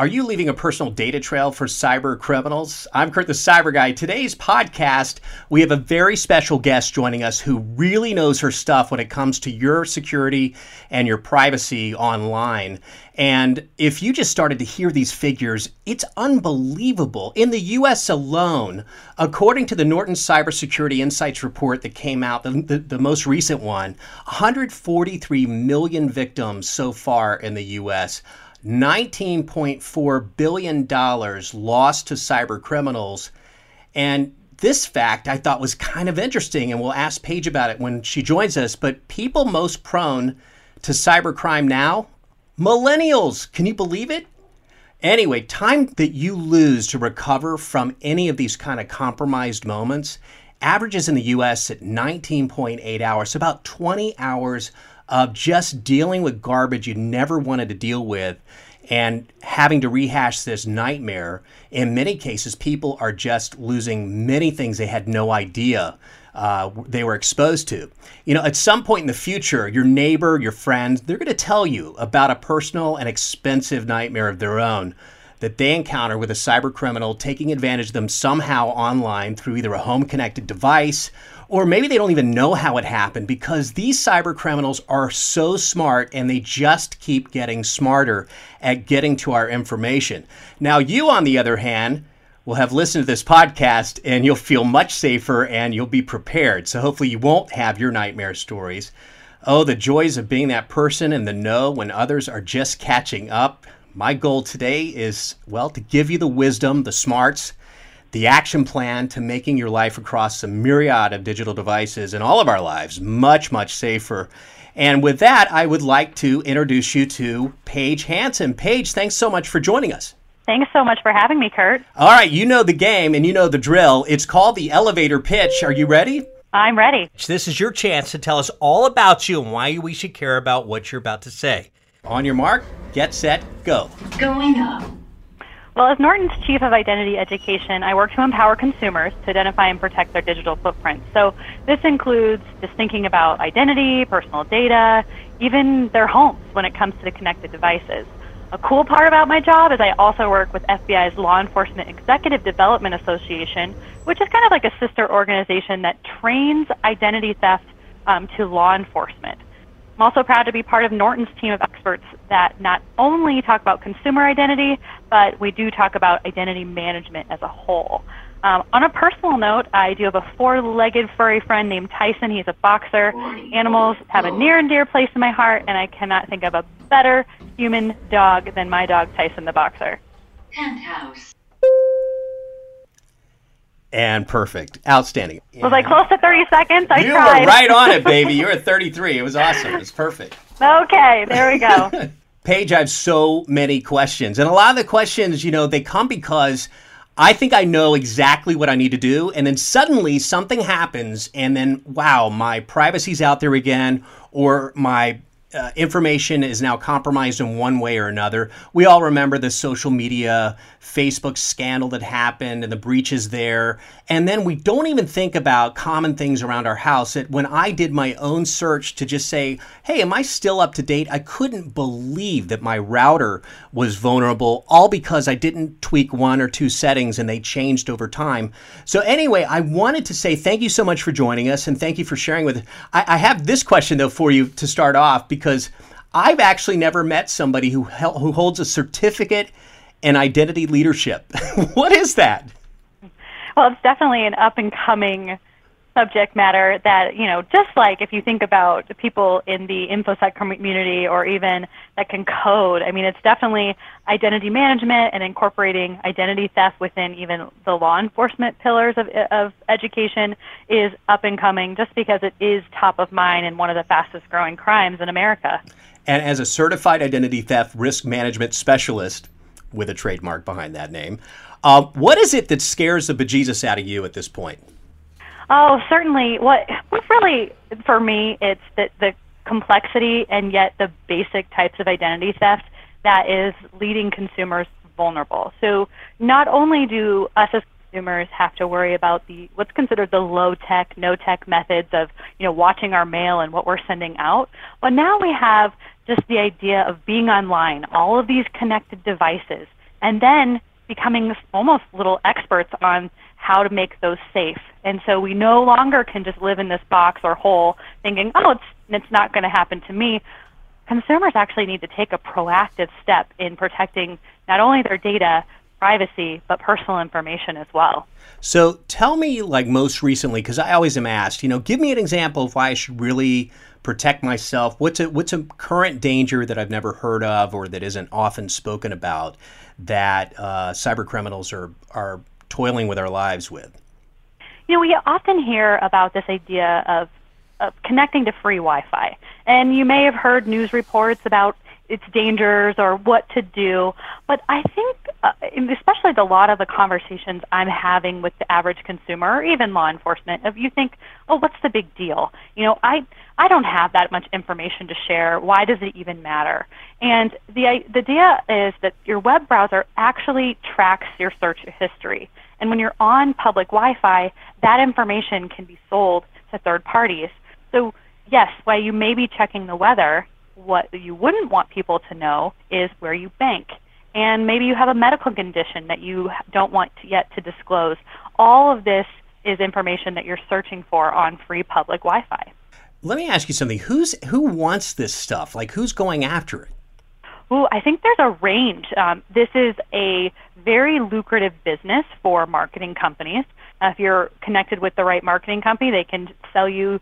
Are you leaving a personal data trail for cyber criminals? I'm Kurt the Cyber Guy. Today's podcast, we have a very special guest joining us who really knows her stuff when it comes to your security and your privacy online. And if you just started to hear these figures, it's unbelievable. In the US alone, according to the Norton Cybersecurity Insights report that came out, the, the, the, most recent one, 143 million victims so far in the US. $19.4 billion lost to cyber criminals. And this fact I thought was kind of interesting, and we'll ask Paige about it when she joins us. But people most prone to cybercrime now, millennials. Can you believe it? Anyway, time that you lose to recover from any of these kind of compromised moments averages in the US at 19.8 hours, about 20 hours of just dealing with garbage you never wanted to deal with and having to rehash this nightmare. In many cases, people are just losing many things they had no idea uh, they were exposed to. You know, at some point in the future, your neighbor, your friends, they're going to tell you about a personal and expensive nightmare of their own that they encounter with a cyber criminal taking advantage of them somehow online through either a home connected device or maybe they don't even know how it happened because these cyber criminals are so smart and they just keep getting smarter at getting to our information. Now, you, on the other hand, will have listened to this podcast and you'll feel much safer and you'll be prepared. So, hopefully, you won't have your nightmare stories. Oh, the joys of being that person in the know when others are just catching up. My goal today is, well, to give you the wisdom, the smarts, the action plan to making your life across a myriad of digital devices in all of our lives much, much safer. And with that, I would like to introduce you to Paige Hanson. Paige, thanks so much for joining us. Thanks so much for having me, Kurt. All right, you know the game and you know the drill. It's called the elevator pitch. Are you ready? I'm ready. This is your chance to tell us all about you and why we should care about what you're about to say. On your mark, get set, go. Going up. Well, as Norton's Chief of Identity Education, I work to empower consumers to identify and protect their digital footprint. So this includes just thinking about identity, personal data, even their homes when it comes to the connected devices. A cool part about my job is I also work with FBI's Law Enforcement Executive Development Association, which is kind of like a sister organization that trains identity theft um, to law enforcement. I'm also proud to be part of Norton's team of experts that not only talk about consumer identity, but we do talk about identity management as a whole. Um, on a personal note, I do have a four-legged furry friend named Tyson. He's a boxer. Animals have a near and dear place in my heart, and I cannot think of a better human dog than my dog Tyson the boxer. Penthouse and perfect. Outstanding. Was I close to 30 seconds? I you tried. were right on it, baby. You were at 33. It was awesome. It was perfect. Okay, there we go. Paige, I have so many questions. And a lot of the questions, you know, they come because I think I know exactly what I need to do. And then suddenly something happens, and then, wow, my privacy's out there again, or my uh, information is now compromised in one way or another. We all remember the social media, Facebook scandal that happened and the breaches there. And then we don't even think about common things around our house. That when I did my own search to just say, hey, am I still up to date? I couldn't believe that my router was vulnerable, all because I didn't tweak one or two settings and they changed over time. So, anyway, I wanted to say thank you so much for joining us and thank you for sharing with us. I, I have this question, though, for you to start off because I've actually never met somebody who who holds a certificate in identity leadership. what is that? Well, it's definitely an up and coming subject matter that, you know, just like if you think about people in the InfoSec community or even that can code, I mean, it's definitely identity management and incorporating identity theft within even the law enforcement pillars of, of education is up and coming just because it is top of mind and one of the fastest growing crimes in America. And as a certified identity theft risk management specialist, with a trademark behind that name, uh, what is it that scares the bejesus out of you at this point? Oh, certainly. What what really for me it's the the complexity and yet the basic types of identity theft that is leading consumers vulnerable. So not only do us as consumers have to worry about the what's considered the low tech, no tech methods of you know watching our mail and what we're sending out, but now we have just the idea of being online, all of these connected devices and then becoming almost little experts on how to make those safe. And so we no longer can just live in this box or hole thinking, oh, it's, it's not going to happen to me. Consumers actually need to take a proactive step in protecting not only their data, privacy, but personal information as well. So tell me, like most recently, because I always am asked, you know, give me an example of why I should really protect myself. What's a what's a current danger that I've never heard of or that isn't often spoken about that uh, cyber criminals are are toiling with our lives with? You know, we often hear about this idea of, of connecting to free Wi-Fi, and you may have heard news reports about its dangers or what to do. But I think, uh, especially a lot of the conversations I'm having with the average consumer or even law enforcement, if you think, oh, what's the big deal? You know, I I don't have that much information to share. Why does it even matter? And the the idea is that your web browser actually tracks your search history. And when you're on public Wi-Fi, that information can be sold to third parties. So yes, while you may be checking the weather, what you wouldn't want people to know is where you bank. And maybe you have a medical condition that you don't want to yet to disclose. All of this is information that you're searching for on free public Wi-Fi. Let me ask you something. Who's who wants this stuff? Like who's going after it? Ooh, I think there's a range. Um, this is a very lucrative business for marketing companies. Uh, if you're connected with the right marketing company, they can sell you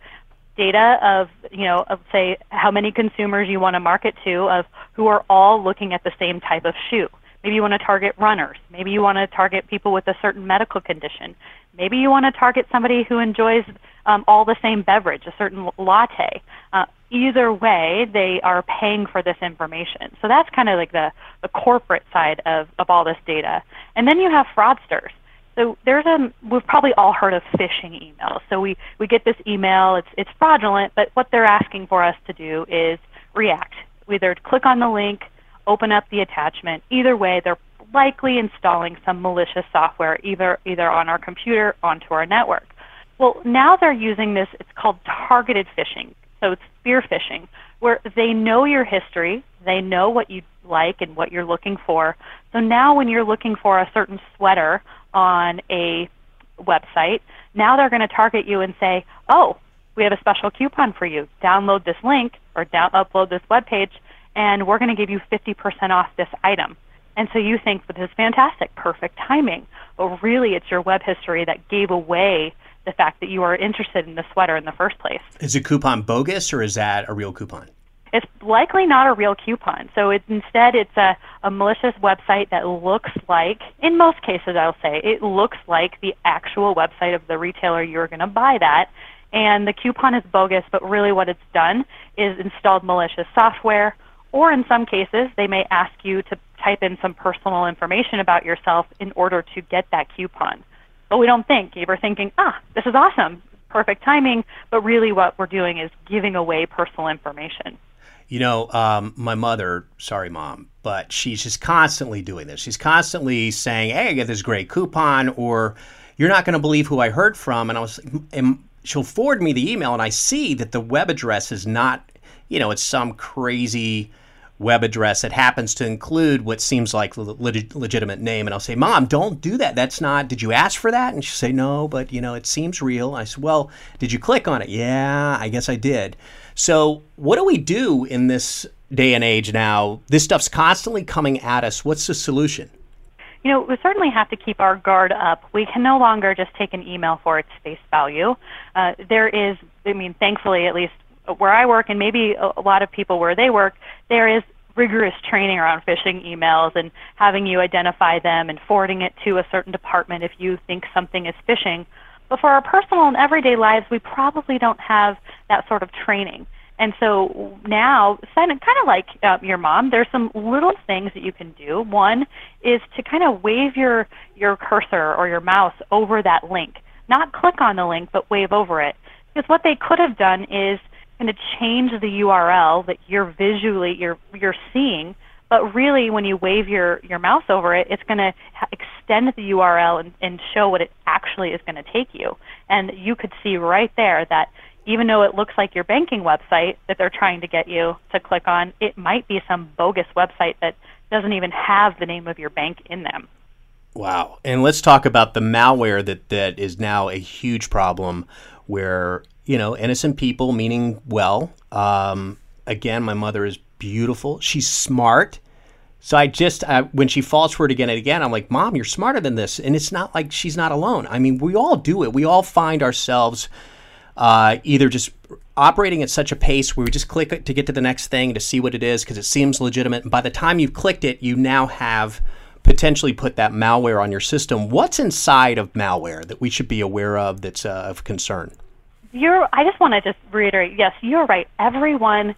data of you know of say how many consumers you want to market to of who are all looking at the same type of shoe. Maybe you want to target runners. Maybe you want to target people with a certain medical condition. Maybe you want to target somebody who enjoys um, all the same beverage a certain latte. Uh, either way they are paying for this information. So that's kind of like the, the corporate side of, of all this data. And then you have fraudsters so there's a we've probably all heard of phishing emails. So we we get this email, it's it's fraudulent, but what they're asking for us to do is react. Either click on the link, open up the attachment. Either way, they're likely installing some malicious software either either on our computer onto our network. Well, now they're using this it's called targeted phishing. So it's spear phishing where they know your history, they know what you like and what you're looking for. So now when you're looking for a certain sweater on a website, now they're going to target you and say, oh, we have a special coupon for you. Download this link or down- upload this web page, and we're going to give you 50% off this item. And so you think, this is fantastic, perfect timing. But really, it's your web history that gave away the fact that you are interested in the sweater in the first place. Is a coupon bogus or is that a real coupon? It's likely not a real coupon. So it, instead, it's a, a malicious website that looks like, in most cases, I'll say, it looks like the actual website of the retailer you're going to buy that. And the coupon is bogus, but really what it's done is installed malicious software, or in some cases, they may ask you to type in some personal information about yourself in order to get that coupon. But we don't think. We're thinking, ah, this is awesome, perfect timing, but really what we're doing is giving away personal information. You know, um, my mother, sorry, mom, but she's just constantly doing this. She's constantly saying, hey, I get this great coupon, or you're not going to believe who I heard from. And I was, and she'll forward me the email, and I see that the web address is not, you know, it's some crazy web address that happens to include what seems like a leg- legitimate name. And I'll say, Mom, don't do that. That's not, did you ask for that? And she'll say, No, but, you know, it seems real. I said, Well, did you click on it? Yeah, I guess I did. So, what do we do in this day and age now? This stuff's constantly coming at us. What's the solution? You know, we certainly have to keep our guard up. We can no longer just take an email for its face value. Uh, there is, I mean, thankfully, at least where I work, and maybe a lot of people where they work, there is rigorous training around phishing emails and having you identify them and forwarding it to a certain department if you think something is phishing. But for our personal and everyday lives, we probably don't have that sort of training. And so now, kind of like uh, your mom, there's some little things that you can do. One is to kind of wave your your cursor or your mouse over that link, not click on the link, but wave over it. Because what they could have done is kind of change the URL that you're visually you're you're seeing but really, when you wave your, your mouse over it, it's going to extend the URL and, and show what it actually is going to take you. And you could see right there that even though it looks like your banking website that they're trying to get you to click on, it might be some bogus website that doesn't even have the name of your bank in them. Wow. And let's talk about the malware that, that is now a huge problem where, you know, innocent people, meaning well, um, again, my mother is beautiful. She's smart. So I just, uh, when she falls for it again and again, I'm like, Mom, you're smarter than this. And it's not like she's not alone. I mean, we all do it. We all find ourselves uh, either just operating at such a pace where we just click it to get to the next thing to see what it is because it seems legitimate. And by the time you've clicked it, you now have potentially put that malware on your system. What's inside of malware that we should be aware of that's uh, of concern? You're, I just want to just reiterate yes, you're right. Everyone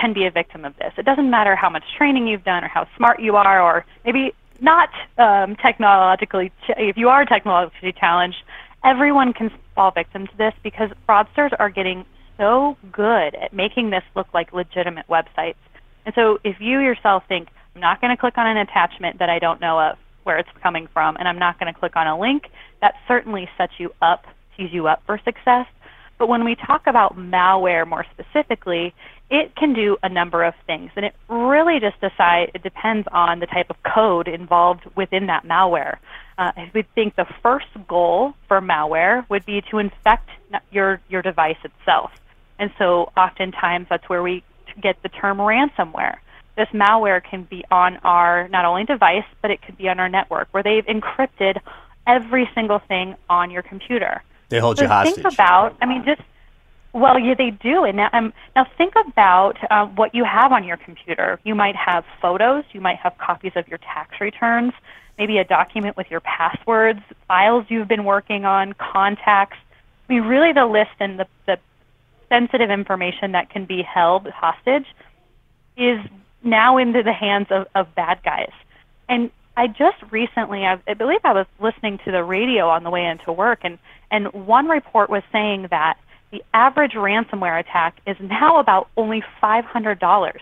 can be a victim of this. It doesn't matter how much training you've done or how smart you are, or maybe not um, technologically, ch- if you are technologically challenged, everyone can fall victim to this because fraudsters are getting so good at making this look like legitimate websites. And so if you yourself think, I'm not going to click on an attachment that I don't know of where it's coming from, and I'm not going to click on a link, that certainly sets you up, tees you up for success. But when we talk about malware more specifically, it can do a number of things, and it really just decide it depends on the type of code involved within that malware. Uh, we think the first goal for malware would be to infect your your device itself, and so oftentimes that's where we get the term ransomware. This malware can be on our not only device, but it could be on our network, where they've encrypted every single thing on your computer. They hold so you hostage. Think about, I mean, just well, yeah, they do. And now, um, now think about uh, what you have on your computer. You might have photos. You might have copies of your tax returns. Maybe a document with your passwords, files you've been working on, contacts. I mean, really, the list and the, the sensitive information that can be held hostage is now into the hands of, of bad guys. And I just recently, I, believe I was listening to the radio on the way into work, and, and one report was saying that the average ransomware attack is now about only $500.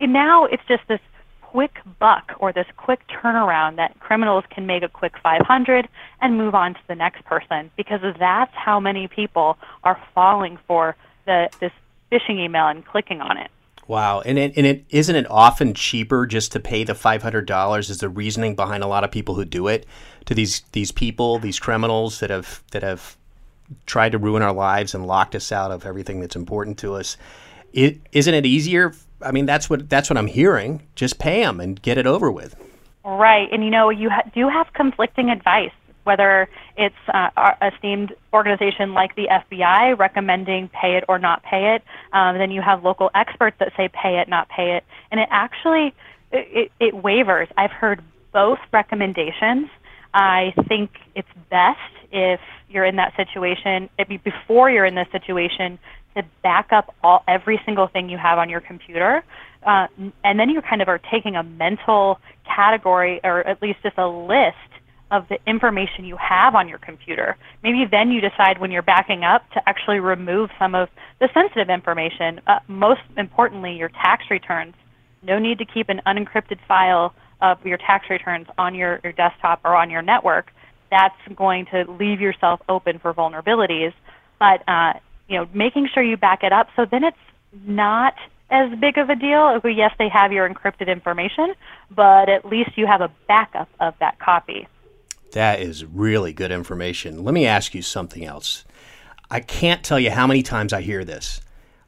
And now it's just this quick buck or this quick turnaround that criminals can make a quick 500 and move on to the next person because that's how many people are falling for the this phishing email and clicking on it. Wow, and it, and it isn't it often cheaper just to pay the five hundred dollars? Is the reasoning behind a lot of people who do it to these these people, these criminals that have that have tried to ruin our lives and locked us out of everything that's important to us. Isn't it easier? I mean, that's what that's what I'm hearing. Just pay them and get it over with. Right, and you know you ha- do have conflicting advice. Whether it's uh, our esteemed organization like the FBI recommending pay it or not pay it, um, then you have local experts that say pay it, not pay it, and it actually it, it wavers. I've heard both recommendations. I think it's best if you're in that situation, before you're in this situation, to back up all every single thing you have on your computer, uh, and then you kind of are taking a mental category or at least just a list of the information you have on your computer. Maybe then you decide when you're backing up to actually remove some of the sensitive information. Uh, most importantly, your tax returns. No need to keep an unencrypted file of your tax returns on your, your desktop or on your network that's going to leave yourself open for vulnerabilities. But uh, you know, making sure you back it up so then it's not as big of a deal. Yes, they have your encrypted information, but at least you have a backup of that copy. That is really good information. Let me ask you something else. I can't tell you how many times I hear this.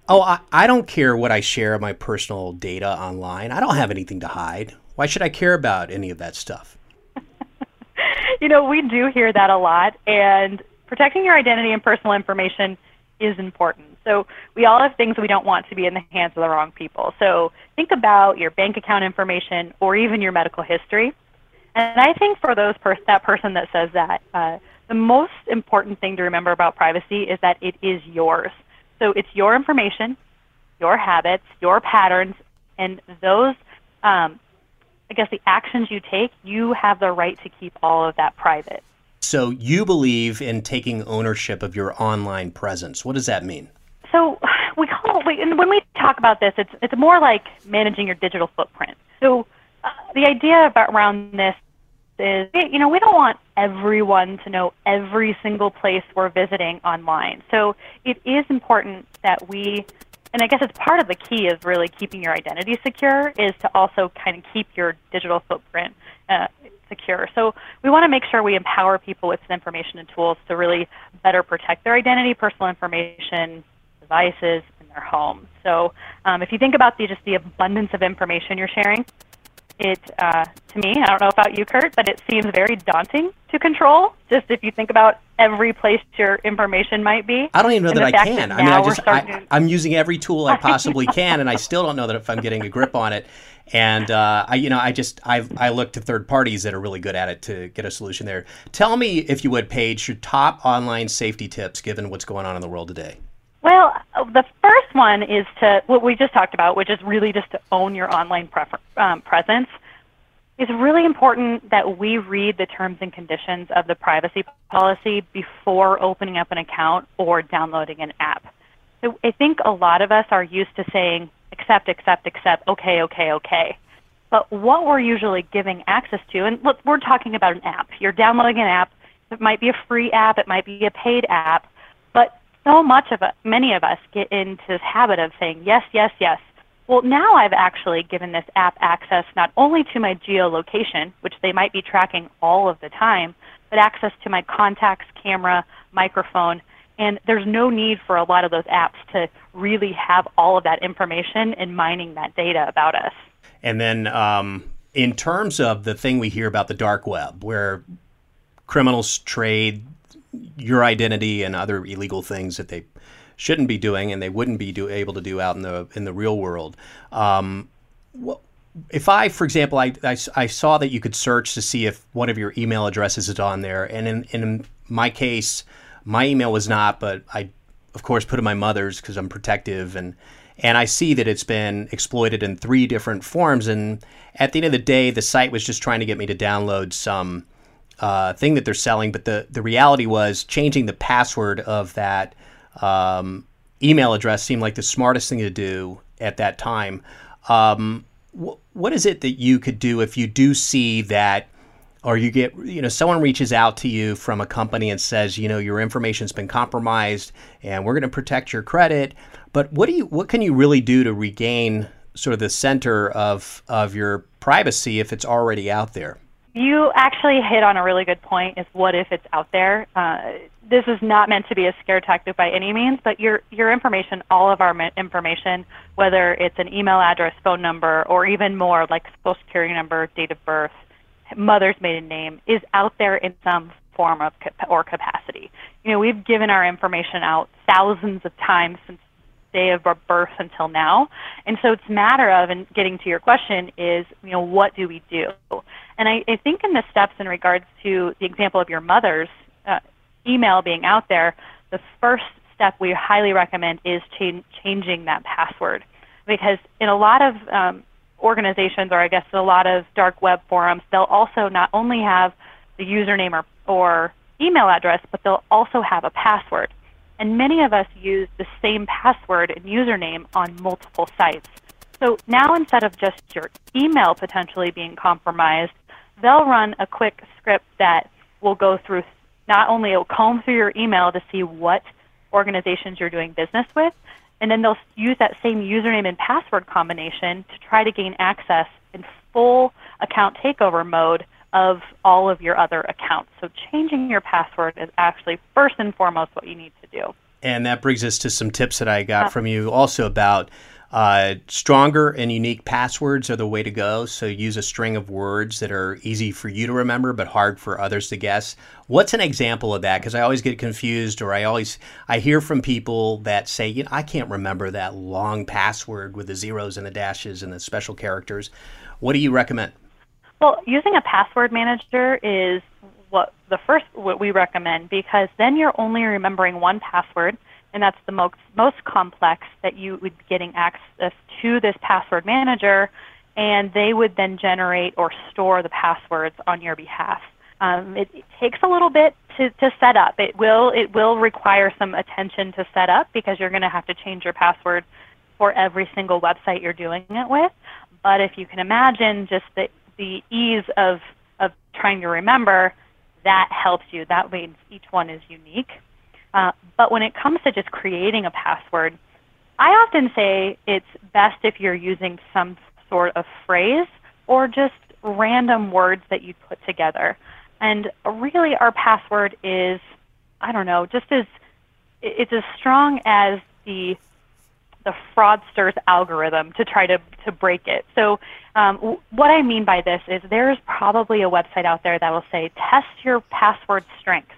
Oh, I, I don't care what I share of my personal data online. I don't have anything to hide. Why should I care about any of that stuff? you know, we do hear that a lot, and protecting your identity and personal information is important. So we all have things we don't want to be in the hands of the wrong people. So think about your bank account information or even your medical history. And I think for those pers- that person that says that, uh, the most important thing to remember about privacy is that it is yours. So it's your information, your habits, your patterns, and those um, I guess the actions you take, you have the right to keep all of that private. So you believe in taking ownership of your online presence. What does that mean? So we call we, and when we talk about this, it's it's more like managing your digital footprint. So uh, the idea about around this is, you know, we don't want everyone to know every single place we're visiting online. So it is important that we, and I guess it's part of the key is really keeping your identity secure, is to also kind of keep your digital footprint uh, secure. So we want to make sure we empower people with information and tools to really better protect their identity, personal information, devices, in their home. So um, if you think about the, just the abundance of information you're sharing, it uh, to me, I don't know about you, Kurt, but it seems very daunting to control. Just if you think about every place your information might be. I don't even know that I can. That I mean, I just I, am using every tool I possibly can, and I still don't know that if I'm getting a grip on it. And uh, I, you know, I just I I look to third parties that are really good at it to get a solution there. Tell me, if you would, Paige, your top online safety tips given what's going on in the world today. Well, the first one is to what we just talked about, which is really just to own your online prefer, um, presence. It's really important that we read the terms and conditions of the privacy policy before opening up an account or downloading an app. So I think a lot of us are used to saying accept, accept, accept, okay, okay, okay. But what we're usually giving access to, and look, we're talking about an app. You're downloading an app. It might be a free app. It might be a paid app. So much of many of us get into this habit of saying yes, yes, yes. Well, now I've actually given this app access not only to my geolocation, which they might be tracking all of the time, but access to my contacts, camera, microphone, and there's no need for a lot of those apps to really have all of that information and mining that data about us. And then, um, in terms of the thing we hear about the dark web, where criminals trade your identity and other illegal things that they shouldn't be doing and they wouldn't be do, able to do out in the in the real world. Um, if I, for example, I, I, I, saw that you could search to see if one of your email addresses is on there, and in, in my case, my email was not, but I, of course, put in my mother's because I'm protective, and and I see that it's been exploited in three different forms. And at the end of the day, the site was just trying to get me to download some uh, thing that they're selling, but the, the reality was changing the password of that um, email address seemed like the smartest thing to do at that time. Um, wh- what is it that you could do if you do see that, or you get, you know, someone reaches out to you from a company and says, you know, your information's been compromised and we're going to protect your credit. But what do you, what can you really do to regain sort of the center of, of your privacy if it's already out there? You actually hit on a really good point. Is what if it's out there? Uh, this is not meant to be a scare tactic by any means, but your your information, all of our information, whether it's an email address, phone number, or even more like social security number, date of birth, mother's maiden name, is out there in some form of or capacity. You know, we've given our information out thousands of times since day of our birth until now. And so it's a matter of, and getting to your question is, you know, what do we do? And I, I think in the steps in regards to the example of your mother's uh, email being out there, the first step we highly recommend is ch- changing that password. Because in a lot of um, organizations, or I guess a lot of dark web forums, they'll also not only have the username or, or email address, but they'll also have a password. And many of us use the same password and username on multiple sites. So now instead of just your email potentially being compromised, they'll run a quick script that will go through not only it'll comb through your email to see what organizations you're doing business with, and then they'll use that same username and password combination to try to gain access in full account takeover mode of all of your other accounts. So changing your password is actually first and foremost what you need to do. And that brings us to some tips that I got uh, from you also about uh, stronger and unique passwords are the way to go. So use a string of words that are easy for you to remember but hard for others to guess. What's an example of that? Because I always get confused, or I always I hear from people that say, you know, I can't remember that long password with the zeros and the dashes and the special characters. What do you recommend? Well, using a password manager is what the first what we recommend because then you're only remembering one password and that's the most most complex that you would be getting access to this password manager and they would then generate or store the passwords on your behalf. Um, it, it takes a little bit to, to set up. It will it will require some attention to set up because you're going to have to change your password for every single website you're doing it with. But if you can imagine just the the ease of of trying to remember, that helps you. That means each one is unique. Uh, but when it comes to just creating a password, I often say it's best if you're using some sort of phrase or just random words that you put together. And really, our password is, I don't know, just as it's as strong as the the fraudster's algorithm to try to, to break it. So, um, what I mean by this is there's probably a website out there that will say, test your password strength.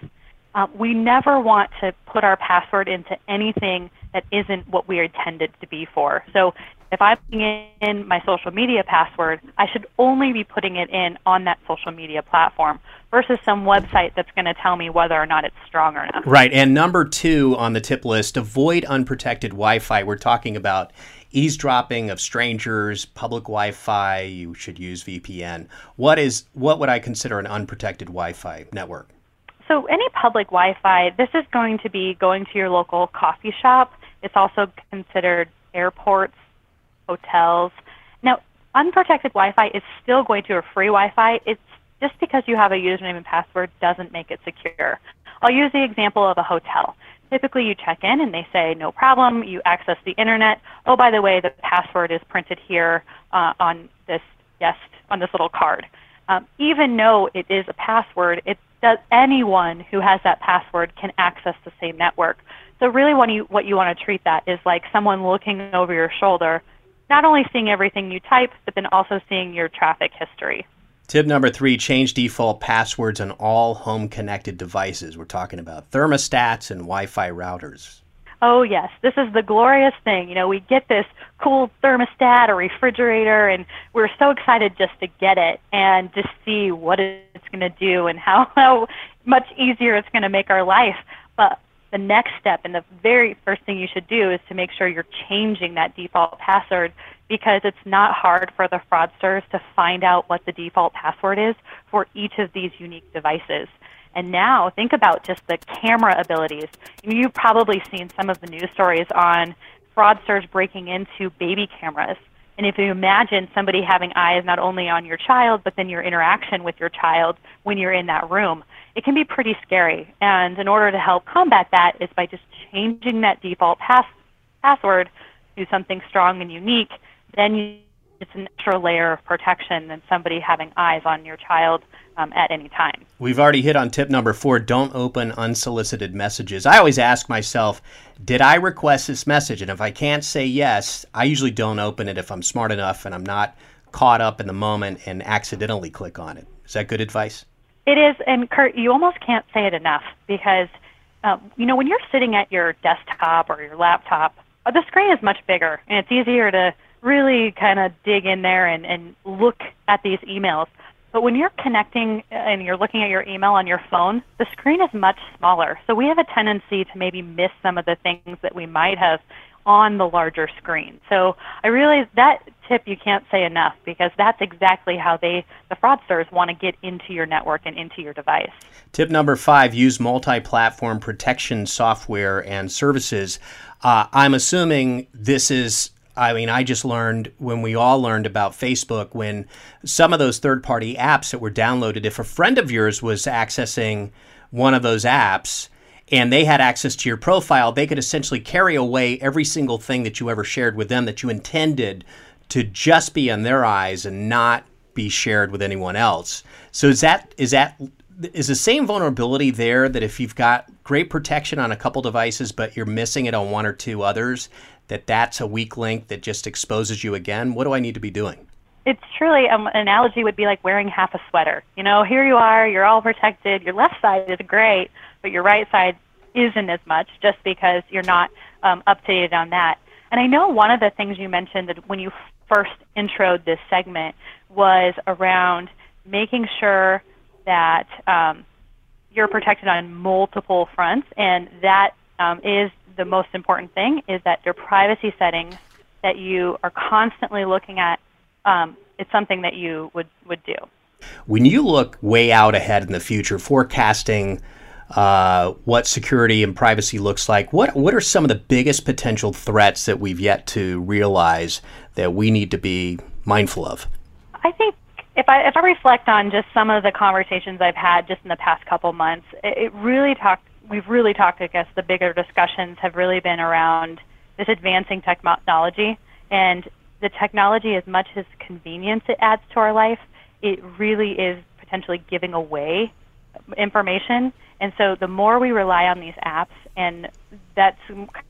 Uh, we never want to put our password into anything that isn't what we intended to be for. So, if I'm putting in my social media password, I should only be putting it in on that social media platform versus some website that's going to tell me whether or not it's strong or not. Right. And number two on the tip list avoid unprotected Wi Fi. We're talking about eavesdropping of strangers, public Wi Fi. You should use VPN. What is what would I consider an unprotected Wi Fi network? So, any public Wi Fi, this is going to be going to your local coffee shop. It's also considered airports, hotels. Now, unprotected Wi-Fi is still going to a free Wi-Fi. It's just because you have a username and password doesn't make it secure. I'll use the example of a hotel. Typically, you check in and they say, no problem, you access the internet. Oh, by the way, the password is printed here uh, on this guest, on this little card. Um, even though it is a password, it does, anyone who has that password can access the same network. So really what you, what you want to treat that is like someone looking over your shoulder not only seeing everything you type, but then also seeing your traffic history. Tip number three change default passwords on all home connected devices. We're talking about thermostats and Wi Fi routers. Oh, yes. This is the glorious thing. You know, we get this cool thermostat or refrigerator, and we're so excited just to get it and to see what it's going to do and how, how much easier it's going to make our life. But the next step and the very first thing you should do is to make sure you're changing that default password because it's not hard for the fraudsters to find out what the default password is for each of these unique devices. And now think about just the camera abilities. You've probably seen some of the news stories on fraudsters breaking into baby cameras. And if you imagine somebody having eyes not only on your child, but then your interaction with your child when you're in that room, it can be pretty scary. And in order to help combat that is by just changing that default pass- password to something strong and unique. Then you, it's an extra layer of protection than somebody having eyes on your child um, at any time. We've already hit on tip number four don't open unsolicited messages. I always ask myself, did I request this message? And if I can't say yes, I usually don't open it if I'm smart enough and I'm not caught up in the moment and accidentally click on it. Is that good advice? It is, and Kurt, you almost can't say it enough because, um, you know, when you're sitting at your desktop or your laptop, uh, the screen is much bigger, and it's easier to really kind of dig in there and, and look at these emails. But when you're connecting and you're looking at your email on your phone, the screen is much smaller. So we have a tendency to maybe miss some of the things that we might have on the larger screen. So I realize that tip you can't say enough because that's exactly how they the fraudsters want to get into your network and into your device. Tip number five: use multi-platform protection software and services. Uh, I'm assuming this is I mean, I just learned when we all learned about Facebook when some of those third party apps that were downloaded, if a friend of yours was accessing one of those apps, and they had access to your profile, they could essentially carry away every single thing that you ever shared with them that you intended to just be in their eyes and not be shared with anyone else. So is that is that is the same vulnerability there that if you've got great protection on a couple devices but you're missing it on one or two others that that's a weak link that just exposes you again? What do I need to be doing? It's truly um, an analogy would be like wearing half a sweater. You know, here you are, you're all protected. Your left side is great, but your right side isn't as much just because you're not um, updated on that. And I know one of the things you mentioned that when you first introed this segment was around making sure that um, you're protected on multiple fronts, and that um, is the most important thing is that your privacy settings that you are constantly looking at, um, it's something that you would, would do. When you look way out ahead in the future, forecasting uh, what security and privacy looks like. What what are some of the biggest potential threats that we've yet to realize that we need to be mindful of? I think if I if I reflect on just some of the conversations I've had just in the past couple months, it, it really talked. We've really talked. I guess the bigger discussions have really been around this advancing technology and the technology, as much as convenience it adds to our life, it really is potentially giving away information. And so the more we rely on these apps, and that's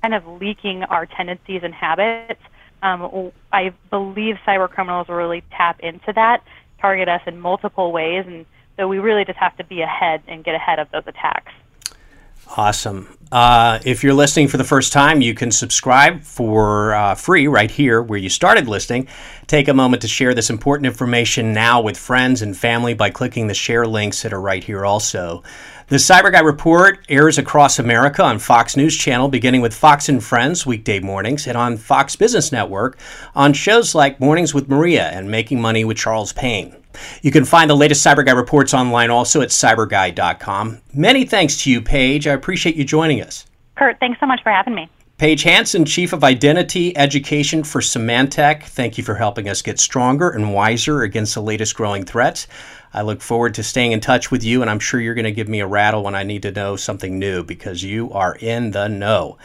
kind of leaking our tendencies and habits, um, I believe cyber criminals will really tap into that, target us in multiple ways, and so we really just have to be ahead and get ahead of those attacks. Awesome. Uh, if you're listening for the first time, you can subscribe for uh, free right here where you started listening. Take a moment to share this important information now with friends and family by clicking the share links that are right here also. The Cyber Guy Report airs across America on Fox News Channel, beginning with Fox and Friends weekday mornings, and on Fox Business Network on shows like Mornings with Maria and Making Money with Charles Payne. You can find the latest Cyber Guy reports online also at cyberguy.com. Many thanks to you, Paige. I appreciate you joining us. Kurt, thanks so much for having me. Paige Hanson, Chief of Identity Education for Symantec, thank you for helping us get stronger and wiser against the latest growing threats. I look forward to staying in touch with you, and I'm sure you're going to give me a rattle when I need to know something new because you are in the know.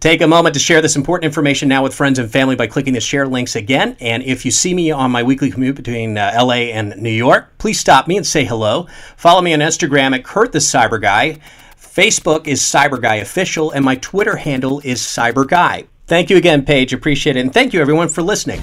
Take a moment to share this important information now with friends and family by clicking the share links again. And if you see me on my weekly commute between uh, LA and New York, please stop me and say hello. Follow me on Instagram at Kurt the Cyber Guy. Facebook is Cyber Guy Official, and my Twitter handle is Cyber Guy. Thank you again, Paige. Appreciate it. And thank you, everyone, for listening.